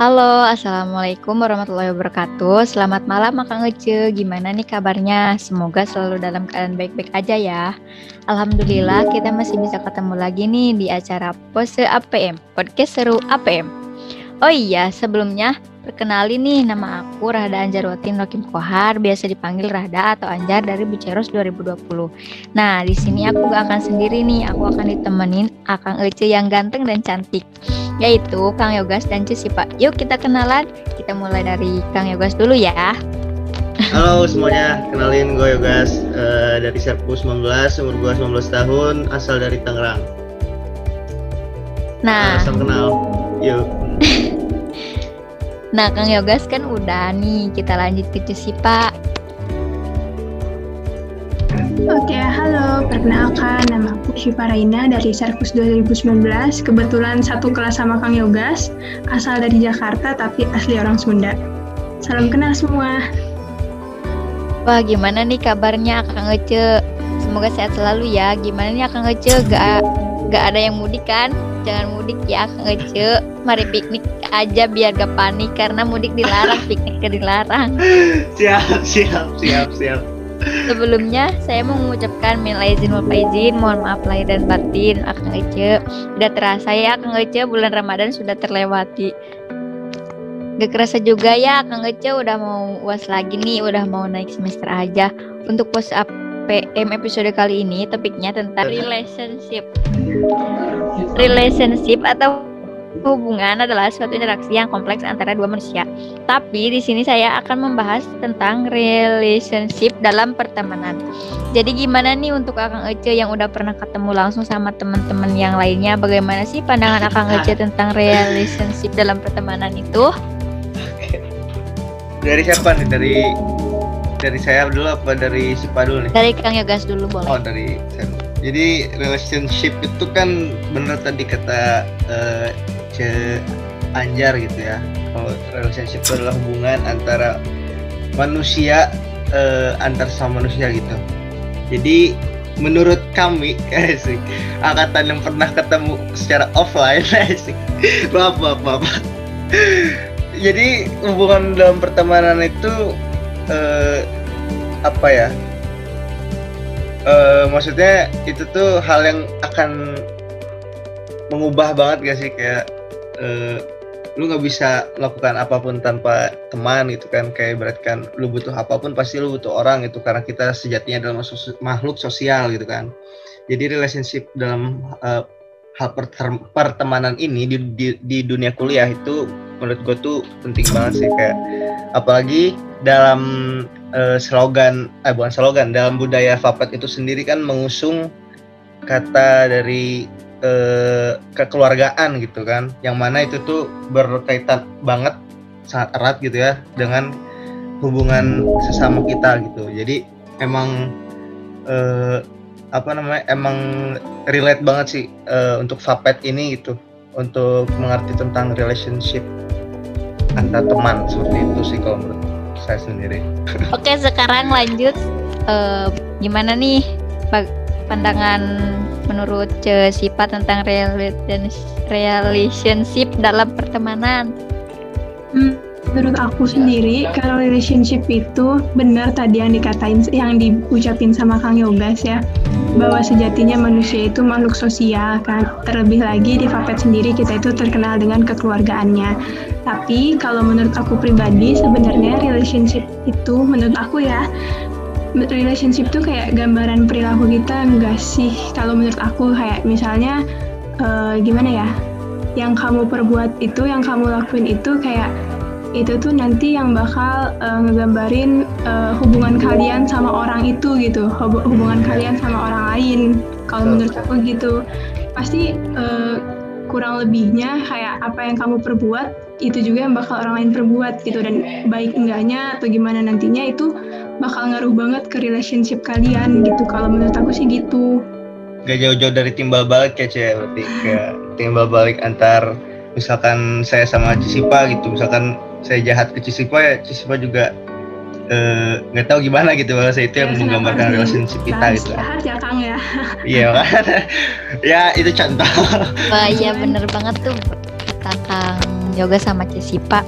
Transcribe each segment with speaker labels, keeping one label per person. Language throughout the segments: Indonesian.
Speaker 1: Halo, Assalamualaikum warahmatullahi wabarakatuh. Selamat malam Kang Ece. Gimana nih kabarnya? Semoga selalu dalam keadaan baik-baik aja ya. Alhamdulillah kita masih bisa ketemu lagi nih di acara Pose APM, Podcast Seru APM. Oh iya, sebelumnya perkenalin nih nama aku Rahda Anjarwatin Rokim Kohar, biasa dipanggil Rahda atau Anjar dari Buceros 2020. Nah, di sini aku gak akan sendiri nih, aku akan ditemenin Akang Ece yang ganteng dan cantik yaitu Kang Yogas dan Cisipa. Yuk kita kenalan. Kita mulai dari Kang Yogas dulu ya.
Speaker 2: Halo semuanya, kenalin gue Yogas uh, dari Serpu 19, umur gue 19 tahun, asal dari Tangerang.
Speaker 1: Nah,
Speaker 2: uh, kenal. Yuk.
Speaker 1: nah, Kang Yogas kan udah nih, kita lanjut ke Cisipa.
Speaker 3: Oke, halo. Perkenalkan, nama aku Syifa Raina dari Serkus 2019. Kebetulan satu kelas sama Kang Yogas, asal dari Jakarta tapi asli orang Sunda. Salam kenal semua.
Speaker 1: Wah, gimana nih kabarnya Kang Ece? Semoga sehat selalu ya. Gimana nih Kang Ece? Gak, gak ada yang mudik kan? Jangan mudik ya Kang Ece. Mari piknik aja biar gak panik karena mudik dilarang, piknik ke dilarang.
Speaker 2: Siap, siap, siap, siap.
Speaker 1: Sebelumnya, saya mau mengucapkan minal izin wal faizin, mohon maaf lahir dan batin, Akang Ece. Udah terasa ya, Akang Ece, bulan Ramadan sudah terlewati. Gak kerasa juga ya, Kang Ece udah mau uas lagi nih, udah mau naik semester aja. Untuk pos PM episode kali ini, topiknya tentang relationship. Relationship atau hubungan adalah suatu interaksi yang kompleks antara dua manusia. Tapi di sini saya akan membahas tentang relationship dalam pertemanan. Jadi gimana nih untuk Akang Ece yang udah pernah ketemu langsung sama teman-teman yang lainnya, bagaimana sih pandangan Akang Ece tentang relationship dalam pertemanan itu?
Speaker 2: Dari siapa nih? Dari dari saya dulu apa dari Sipa dulu nih?
Speaker 1: Dari Kang Yogas dulu boleh.
Speaker 2: Oh dari saya. Jadi relationship itu kan bener tadi kata uh, Ce Anjar gitu ya. Kalau relationship itu adalah hubungan antara manusia uh, antar sama manusia gitu. Jadi menurut kami sih angkatan yang pernah ketemu secara offline sih maaf maaf maaf jadi hubungan dalam pertemanan itu uh, apa ya? Uh, maksudnya itu tuh hal yang akan mengubah banget gak sih? Kayak uh, lu nggak bisa melakukan apa pun tanpa teman gitu kan. Kayak berarti kan lu butuh apa pun pasti lu butuh orang itu karena kita sejatinya adalah makhluk sosial gitu kan. Jadi relationship dalam uh, hal pertemanan ini di, di, di dunia kuliah itu menurut gue tuh penting banget sih kayak apalagi dalam uh, slogan eh bukan slogan dalam budaya Vapet itu sendiri kan mengusung kata dari uh, kekeluargaan gitu kan. Yang mana itu tuh berkaitan banget sangat erat gitu ya dengan hubungan sesama kita gitu. Jadi emang uh, apa namanya emang relate banget sih uh, untuk Vapet ini gitu untuk mengerti tentang relationship antar teman seperti itu sih kalau menurut saya sendiri.
Speaker 1: Oke sekarang lanjut uh, gimana nih pandangan menurut sifat tentang relationship dalam pertemanan?
Speaker 3: Hmm, menurut aku sendiri kalau relationship itu benar tadi yang dikatain yang diucapin sama Kang Yogas ya. Bahwa sejatinya manusia itu makhluk sosial kan? Terlebih lagi di Fapet sendiri kita itu terkenal dengan kekeluargaannya. Tapi kalau menurut aku pribadi sebenarnya relationship itu menurut aku ya relationship tuh kayak gambaran perilaku kita enggak sih? Kalau menurut aku kayak misalnya uh, gimana ya? Yang kamu perbuat itu yang kamu lakuin itu kayak itu tuh nanti yang bakal uh, ngegambarin uh, hubungan kalian sama orang itu gitu. Hubungan kalian sama orang lain. Kalau menurut aku gitu. Pasti uh, kurang lebihnya kayak apa yang kamu perbuat itu juga yang bakal orang lain perbuat gitu. Dan baik enggaknya atau gimana nantinya itu bakal ngaruh banget ke relationship kalian gitu. Kalau menurut aku sih gitu.
Speaker 2: Gak jauh-jauh dari timbal balik ya cewek berarti kayak timbal balik antar misalkan saya sama Cisipa gitu. Misalkan saya jahat ke Cisipa ya Cisipa juga eh, nggak tahu gimana gitu bahasa itu yang
Speaker 3: Ya,
Speaker 2: menggambarkan
Speaker 3: kenapa sih?
Speaker 2: relationship kita gitu
Speaker 3: jahat ya Kang ya.
Speaker 2: iya kan ya itu contoh
Speaker 1: Wah iya bener banget tuh Kang Yoga sama Cisipa.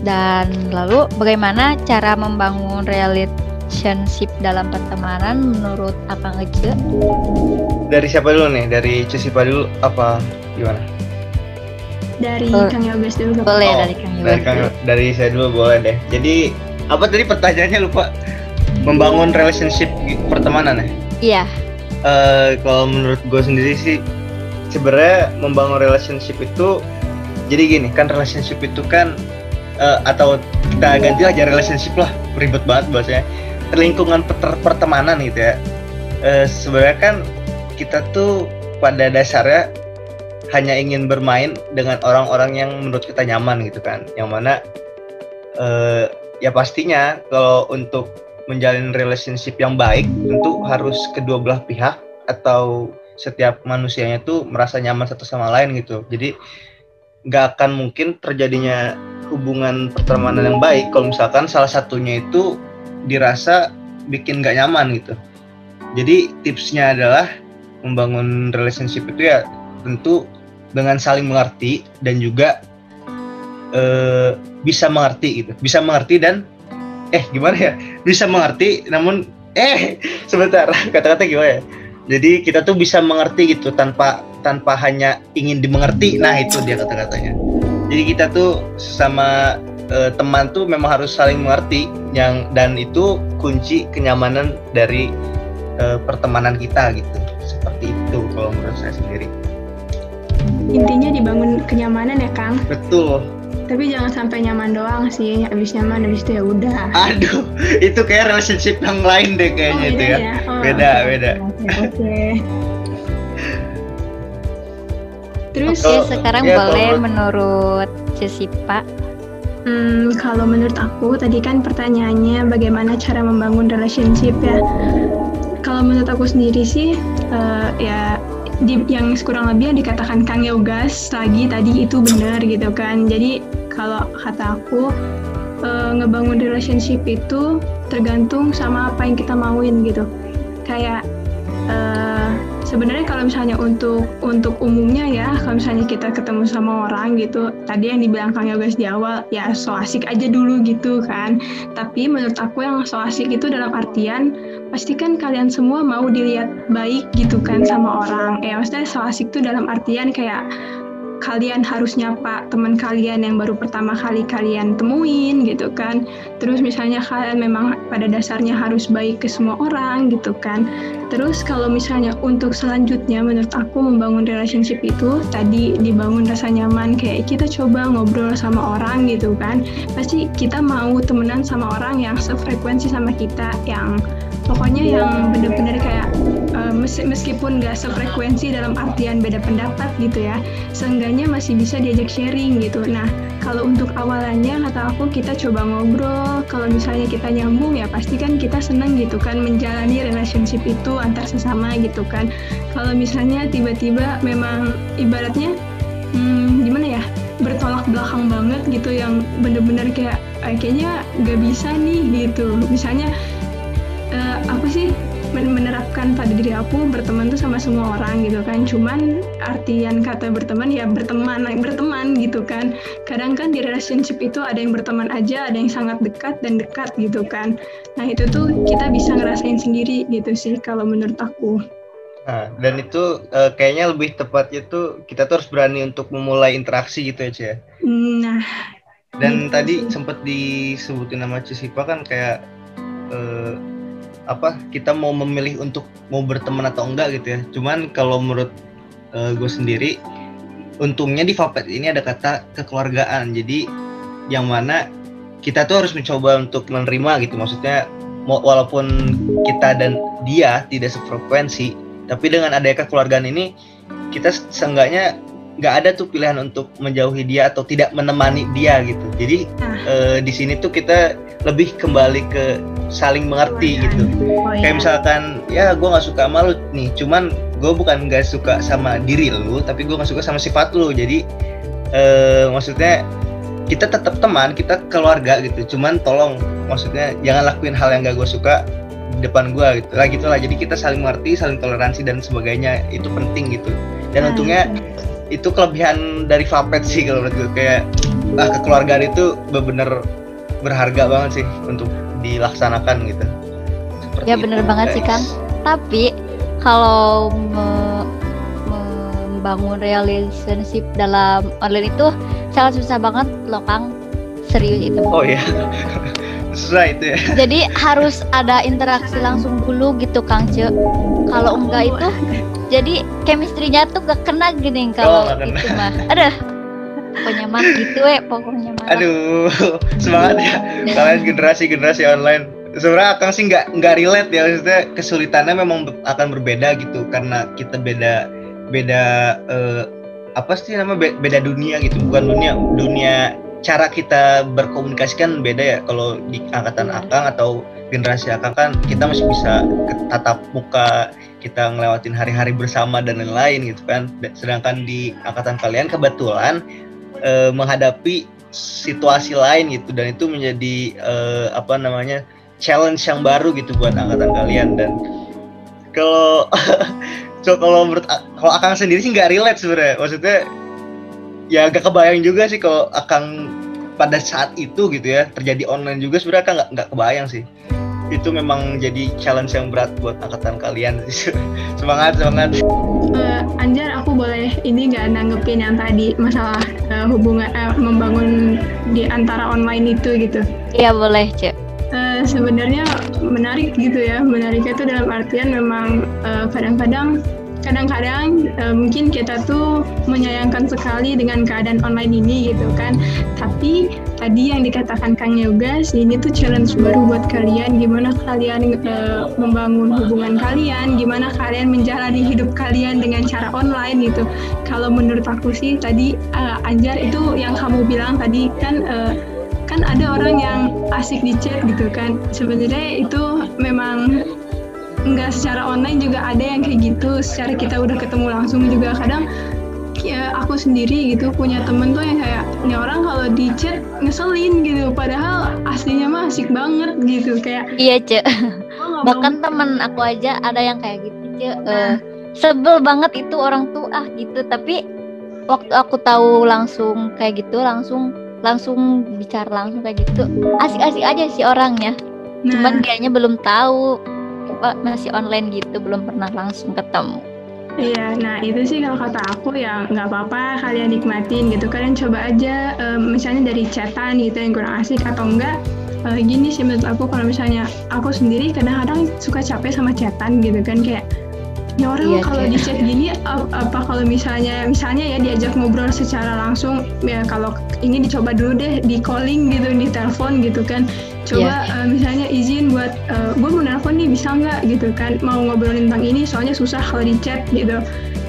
Speaker 1: Dan lalu bagaimana cara membangun relationship dalam pertemanan menurut Akang Ece?
Speaker 2: dari siapa dulu nih dari Cusipa dulu apa gimana
Speaker 3: Dari
Speaker 1: Oh.
Speaker 3: Kang Yogas dulu. Kang.
Speaker 1: Boleh
Speaker 2: Oh,
Speaker 1: dari Kang Yoga.
Speaker 2: dari Kang, dari saya dulu boleh deh jadi apa tadi pertanyaannya lupa membangun relationship pertemanan ya
Speaker 1: Iya,
Speaker 2: Eh, kalau menurut gue sendiri sih sebenarnya membangun relationship itu jadi gini kan relationship itu kan eh, atau kita ganti aja relationship lah ribet banget bahasanya lingkungan pertemanan gitu ya Eh, sebenarnya kan kita tuh pada dasarnya hanya ingin bermain dengan orang-orang yang menurut kita nyaman gitu kan. Yang mana eh, ya pastinya kalau untuk menjalin relationship yang baik tentu harus kedua belah pihak atau setiap manusianya tuh merasa nyaman satu sama lain gitu. Jadi nggak akan mungkin terjadinya hubungan pertemanan yang baik kalau misalkan salah satunya itu dirasa bikin nggak nyaman gitu. Jadi tipsnya adalah membangun relationship itu ya tentu dengan saling mengerti dan juga eh, bisa mengerti gitu. Bisa mengerti dan eh gimana ya? Bisa mengerti namun eh sebentar kata-kata gimana ya? Jadi kita tuh bisa mengerti gitu tanpa tanpa hanya ingin dimengerti. Nah itu dia kata-katanya. Jadi kita tuh sama eh, teman tuh memang harus saling mengerti yang dan itu kunci kenyamanan dari eh, pertemanan kita gitu. Seperti itu kalau menurut saya sendiri
Speaker 3: Intinya dibangun kenyamanan ya Kang.
Speaker 2: betul
Speaker 3: Tapi jangan sampai nyaman doang sih. Habis nyaman habis itu ya udah.
Speaker 2: aduh itu kayak relationship yang lain deh kayaknya itu ya
Speaker 3: Oh,
Speaker 2: Beda,
Speaker 3: oke,
Speaker 2: beda.
Speaker 3: Oke. oke. Terus
Speaker 1: Oke,
Speaker 2: Oh,
Speaker 1: sekarang
Speaker 2: ya,
Speaker 1: boleh
Speaker 2: kalau-
Speaker 1: menurut Cisipa.
Speaker 3: Hmm, kalau menurut aku tadi kan pertanyaannya bagaimana cara membangun relationship ya. Kalau menurut aku sendiri sih eh, ya di, yang kurang lebih yang dikatakan Kang Yogas lagi tadi itu benar gitu kan. Jadi kalau kata aku eh, ngebangun relationship itu tergantung sama apa yang kita mauin gitu. Kayak eh, sebenarnya kalau misalnya untuk untuk umumnya ya kalau misalnya kita ketemu sama orang gitu tadi yang dibilang Kang Yogas di awal ya so asik aja dulu gitu kan tapi menurut aku yang so asik itu dalam artian pastikan kalian semua mau dilihat baik gitu kan sama orang. Ya maksudnya so asik tuh dalam artian kayak kalian harus nyapa teman kalian yang baru pertama kali kalian temuin gitu kan. Terus misalnya kalian memang pada dasarnya harus baik ke semua orang gitu kan. Terus kalau misalnya untuk selanjutnya menurut aku membangun relationship itu tadi dibangun rasa nyaman kayak kita coba ngobrol sama orang gitu kan. Pasti kita mau temenan sama orang yang sefrekuensi sama kita yang pokoknya yang bener-bener kayak uh, mes- meskipun nggak sefrekuensi dalam artian beda pendapat gitu ya seenggaknya masih bisa diajak sharing gitu. Nah kalau untuk awalannya kata aku kita coba ngobrol. Kalau misalnya kita nyambung ya pasti kan kita seneng gitu kan menjalani relationship itu antar sesama gitu kan. Kalau misalnya tiba-tiba memang ibaratnya hmm, gimana ya bertolak belakang banget gitu yang bener-bener kayak "Eh, kayaknya nggak bisa nih gitu. Misalnya eh, aku sih? Men- menerapkan pada diri aku berteman tuh sama semua orang gitu kan. Cuman artian kata berteman ya berteman berteman gitu kan. Kadang kan di relationship itu ada yang berteman aja ada yang sangat dekat dan dekat gitu kan. Nah itu tuh kita bisa ngerasain sendiri gitu sih kalau menurut aku.
Speaker 2: Nah, dan itu eh, kayaknya lebih tepatnya tuh kita tuh harus berani untuk memulai interaksi gitu ya, Cie.
Speaker 3: nah
Speaker 2: Dan
Speaker 3: Gitu
Speaker 2: tadi sempat disebutin nama Cisipa kan kayak eh, apa kita mau memilih untuk mau berteman atau enggak gitu ya. Cuman kalau menurut gue sendiri, untungnya di Vapet ini ada kata kekeluargaan. Jadi yang mana kita tuh harus mencoba untuk menerima gitu. Maksudnya walaupun kita dan dia tidak sefrekuensi, tapi dengan adanya kekeluargaan ini kita seenggaknya nggak ada tuh pilihan untuk menjauhi dia atau tidak menemani dia gitu. Jadi
Speaker 3: Nah.
Speaker 2: eh, di sini tuh kita lebih kembali ke saling mengerti gitu.
Speaker 3: oh
Speaker 2: Kayak
Speaker 3: ya.
Speaker 2: misalkan ya gue nggak suka sama lu nih, cuman gue bukan nggak suka sama diri lu, tapi gue nggak suka sama sifat lu. Jadi eh, maksudnya kita tetap teman kita keluarga gitu cuman tolong maksudnya jangan lakuin hal yang gak gue suka di depan gue gitu lah gitulah jadi kita saling mengerti saling toleransi dan sebagainya itu penting gitu dan
Speaker 3: Hmm.
Speaker 2: Itu kelebihan dari Vapet sih kalau menurut gue kayak ah kekeluargaan itu bener-bener berharga banget sih untuk dilaksanakan gitu Seperti
Speaker 1: Ya, bener
Speaker 2: itu,
Speaker 1: banget sih. Kang. Tapi kalau me- membangun relationship dalam online itu sangat susah banget loh Kang. Serius itu.
Speaker 2: oh iya susah itu ya
Speaker 1: Jadi harus ada interaksi langsung dulu gitu Kang Ce. Kalau enggak itu jadi chemistry-nya tuh gak kena gini kalau
Speaker 2: Oh, nggak kena.
Speaker 1: itu mah. Aduh. Pokoknya mah gitu we, pokoknya mah.
Speaker 2: aduh semangat ya kalian generasi generasi online sebenarnya akang sih nggak nggak relate ya maksudnya kesulitannya memang akan berbeda gitu karena kita beda beda eh, apa sih nama be- beda dunia gitu bukan dunia dunia cara kita berkomunikasi kan beda ya kalau di angkatan akang atau generasi akang kan kita masih bisa tatap muka kita ngelewatin hari-hari bersama dan lain-lain gitu kan. Sedangkan di angkatan kalian kebetulan eh, menghadapi situasi lain gitu dan itu menjadi eh, apa namanya challenge yang baru gitu buat angkatan kalian dan kalau so kalau menurut kalau akang sendiri sih nggak relate sebenarnya. Maksudnya ya gak kebayang juga sih kalau akang pada saat itu gitu ya terjadi online juga sebenarnya akang nggak kebayang sih itu memang jadi challenge yang berat buat angkatan kalian semangat semangat
Speaker 3: Eh, Anjar, aku boleh ini nggak nanggepin yang tadi masalah eh, hubungan eh, membangun di antara online itu gitu.
Speaker 1: Iya boleh, Ce.
Speaker 3: Eh, sebenarnya menarik gitu ya menariknya itu dalam artian memang eh, kadang-kadang kadang-kadang eh, mungkin kita tuh menyayangkan sekali dengan keadaan online ini gitu kan tapi tadi yang dikatakan Kang Yoga ini tuh challenge baru buat kalian. Gimana kalian eh, membangun hubungan kalian? Gimana kalian menjalani hidup kalian dengan cara online gitu? Kalau menurut aku sih tadi eh, Anjar itu yang kamu bilang tadi kan eh, kan ada orang yang asik di chat gitu kan. Sebenarnya itu memang nggak secara online juga ada yang kayak gitu. Secara kita udah ketemu langsung juga kadang ya aku sendiri gitu punya temen tuh yang kayak ini orang kalau di chat ngeselin gitu padahal aslinya mah asik banget gitu kayak
Speaker 1: Iya, Ce.
Speaker 3: oh, nggak mau
Speaker 1: Bahkan temen aku aja ada yang kayak gitu, Ce. Eh, sebel banget itu orang tuh ah gitu, tapi waktu aku tahu langsung kayak gitu, langsung langsung bicara langsung kayak gitu. Asik-asik aja sih orangnya.
Speaker 3: nah,
Speaker 1: Cuman dianya belum tahu masih online gitu, belum pernah langsung ketemu.
Speaker 3: Iya, nah itu sih kalau kata aku ya nggak apa-apa kalian nikmatin gitu. Kalian coba aja em, misalnya dari chatan gitu yang kurang asik atau enggak. eh, gini sih menurut aku kalau misalnya aku sendiri kadang-kadang suka capek sama chatan gitu kan kayak ya orang
Speaker 1: Iya,
Speaker 3: kalau di chat gini ap- apa kalau misalnya misalnya ya diajak ngobrol secara langsung ya kalau ini dicoba dulu deh di calling gitu di telepon gitu kan. Coba eh, misalnya izin buat gue mau nelpon nih bisa nggak gitu kan? Mau ngobrolin tentang ini soalnya susah kalau di chat gitu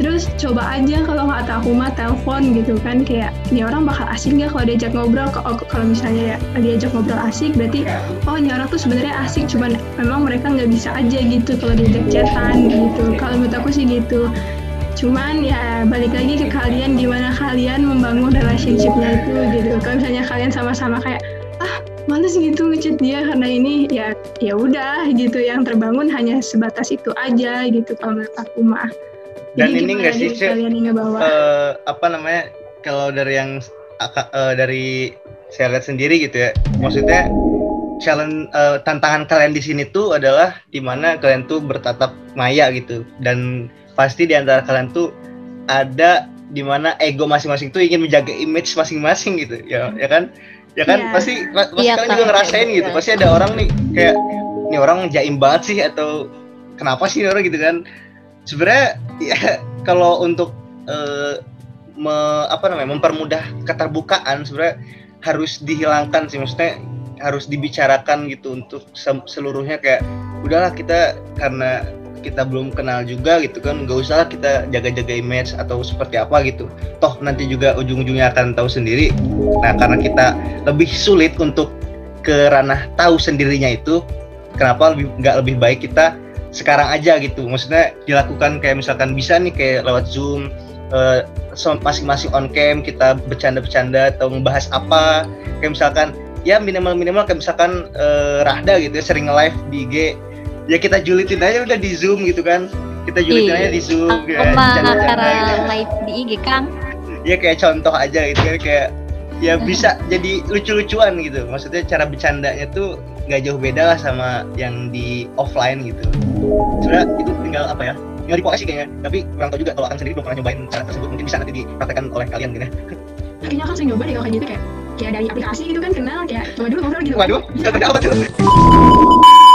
Speaker 3: terus coba aja kalau nggak tahu mah telepon gitu kan kayak ini orang bakal asik nggak kalau diajak ngobrol? Kalau- kalau misalnya ya diajak ngobrol asik berarti oh ini orang tuh sebenarnya asik cuman memang mereka nggak bisa aja gitu kalau diajak chatan gitu. Kalau menurut aku sih gitu. Cuman ya balik lagi ke kalian gimana kalian membangun relationshipnya itu gitu. Kalau misalnya kalian sama-sama kayak ah males gitu ngechat dia karena ini ya ya udah gitu. Yang terbangun hanya sebatas itu aja gitu kalau menurut aku mah
Speaker 2: Dan
Speaker 3: Jadi
Speaker 2: ini
Speaker 3: gimana
Speaker 2: nggak sih, eh, apa namanya kalau dari yang eh, dari saya lihat sendiri gitu ya maksudnya challenge eh, tantangan kalian di sini tuh adalah di mana kalian tuh bertatap maya gitu. Dan pasti di antara kalian tuh ada di mana ego masing-masing tuh ingin menjaga image masing-masing gitu ya ya kan? Ya kan?
Speaker 3: Iya.
Speaker 2: pasti pa- pasti
Speaker 1: Iya,
Speaker 2: kalian juga ngerasain gitu.
Speaker 1: Iya.
Speaker 2: pasti ada orang nih kayak ini orang jaim banget sih atau kenapa sih orang gitu kan sebenarnya ya kalau untuk eh, me- apa namanya mempermudah keterbukaan sebenarnya harus dihilangkan sih. Maksudnya harus dibicarakan gitu untuk seluruhnya kayak udahlah kita karena kita belum kenal juga gitu kan nggak usah kita jaga-jaga image atau seperti apa gitu. Toh nanti juga ujung-ujungnya akan tahu sendiri. Nah karena kita lebih sulit untuk ke ranah tahu sendirinya itu kenapa lebih nggak lebih baik kita sekarang aja gitu. Maksudnya dilakukan kayak misalkan bisa nih kayak lewat zoom eh, so- masing-masing on cam kita bercanda-bercanda atau membahas apa. Kayak misalkan ya minimal minimal kayak misalkan eh, Rahda gitu ya, sering live di IG ya kita julitin aja udah di zoom gitu kan. Kita julitin aja di zoom
Speaker 1: Aku
Speaker 2: ya, gitu.
Speaker 1: live di IG Kang.
Speaker 2: ya kayak contoh aja gitu kan kayak ya bisa jadi lucu-lucuan gitu. Maksudnya cara bercandanya tuh nggak jauh beda lah sama yang di offline gitu. Sebenarnya itu tinggal apa ya tinggal dipoles sih kayaknya tapi kurang tahu juga kalau akan sendiri belum pernah nyobain cara tersebut mungkin bisa nanti dipraktekkan oleh kalian gitu ya.
Speaker 3: Akhirnya kan saya nyoba deh kalau kayak gitu kayak kayak dari aplikasi gitu kan kenal kayak coba dulu ngobrol gitu.
Speaker 2: waduh nggak tahu apa tuh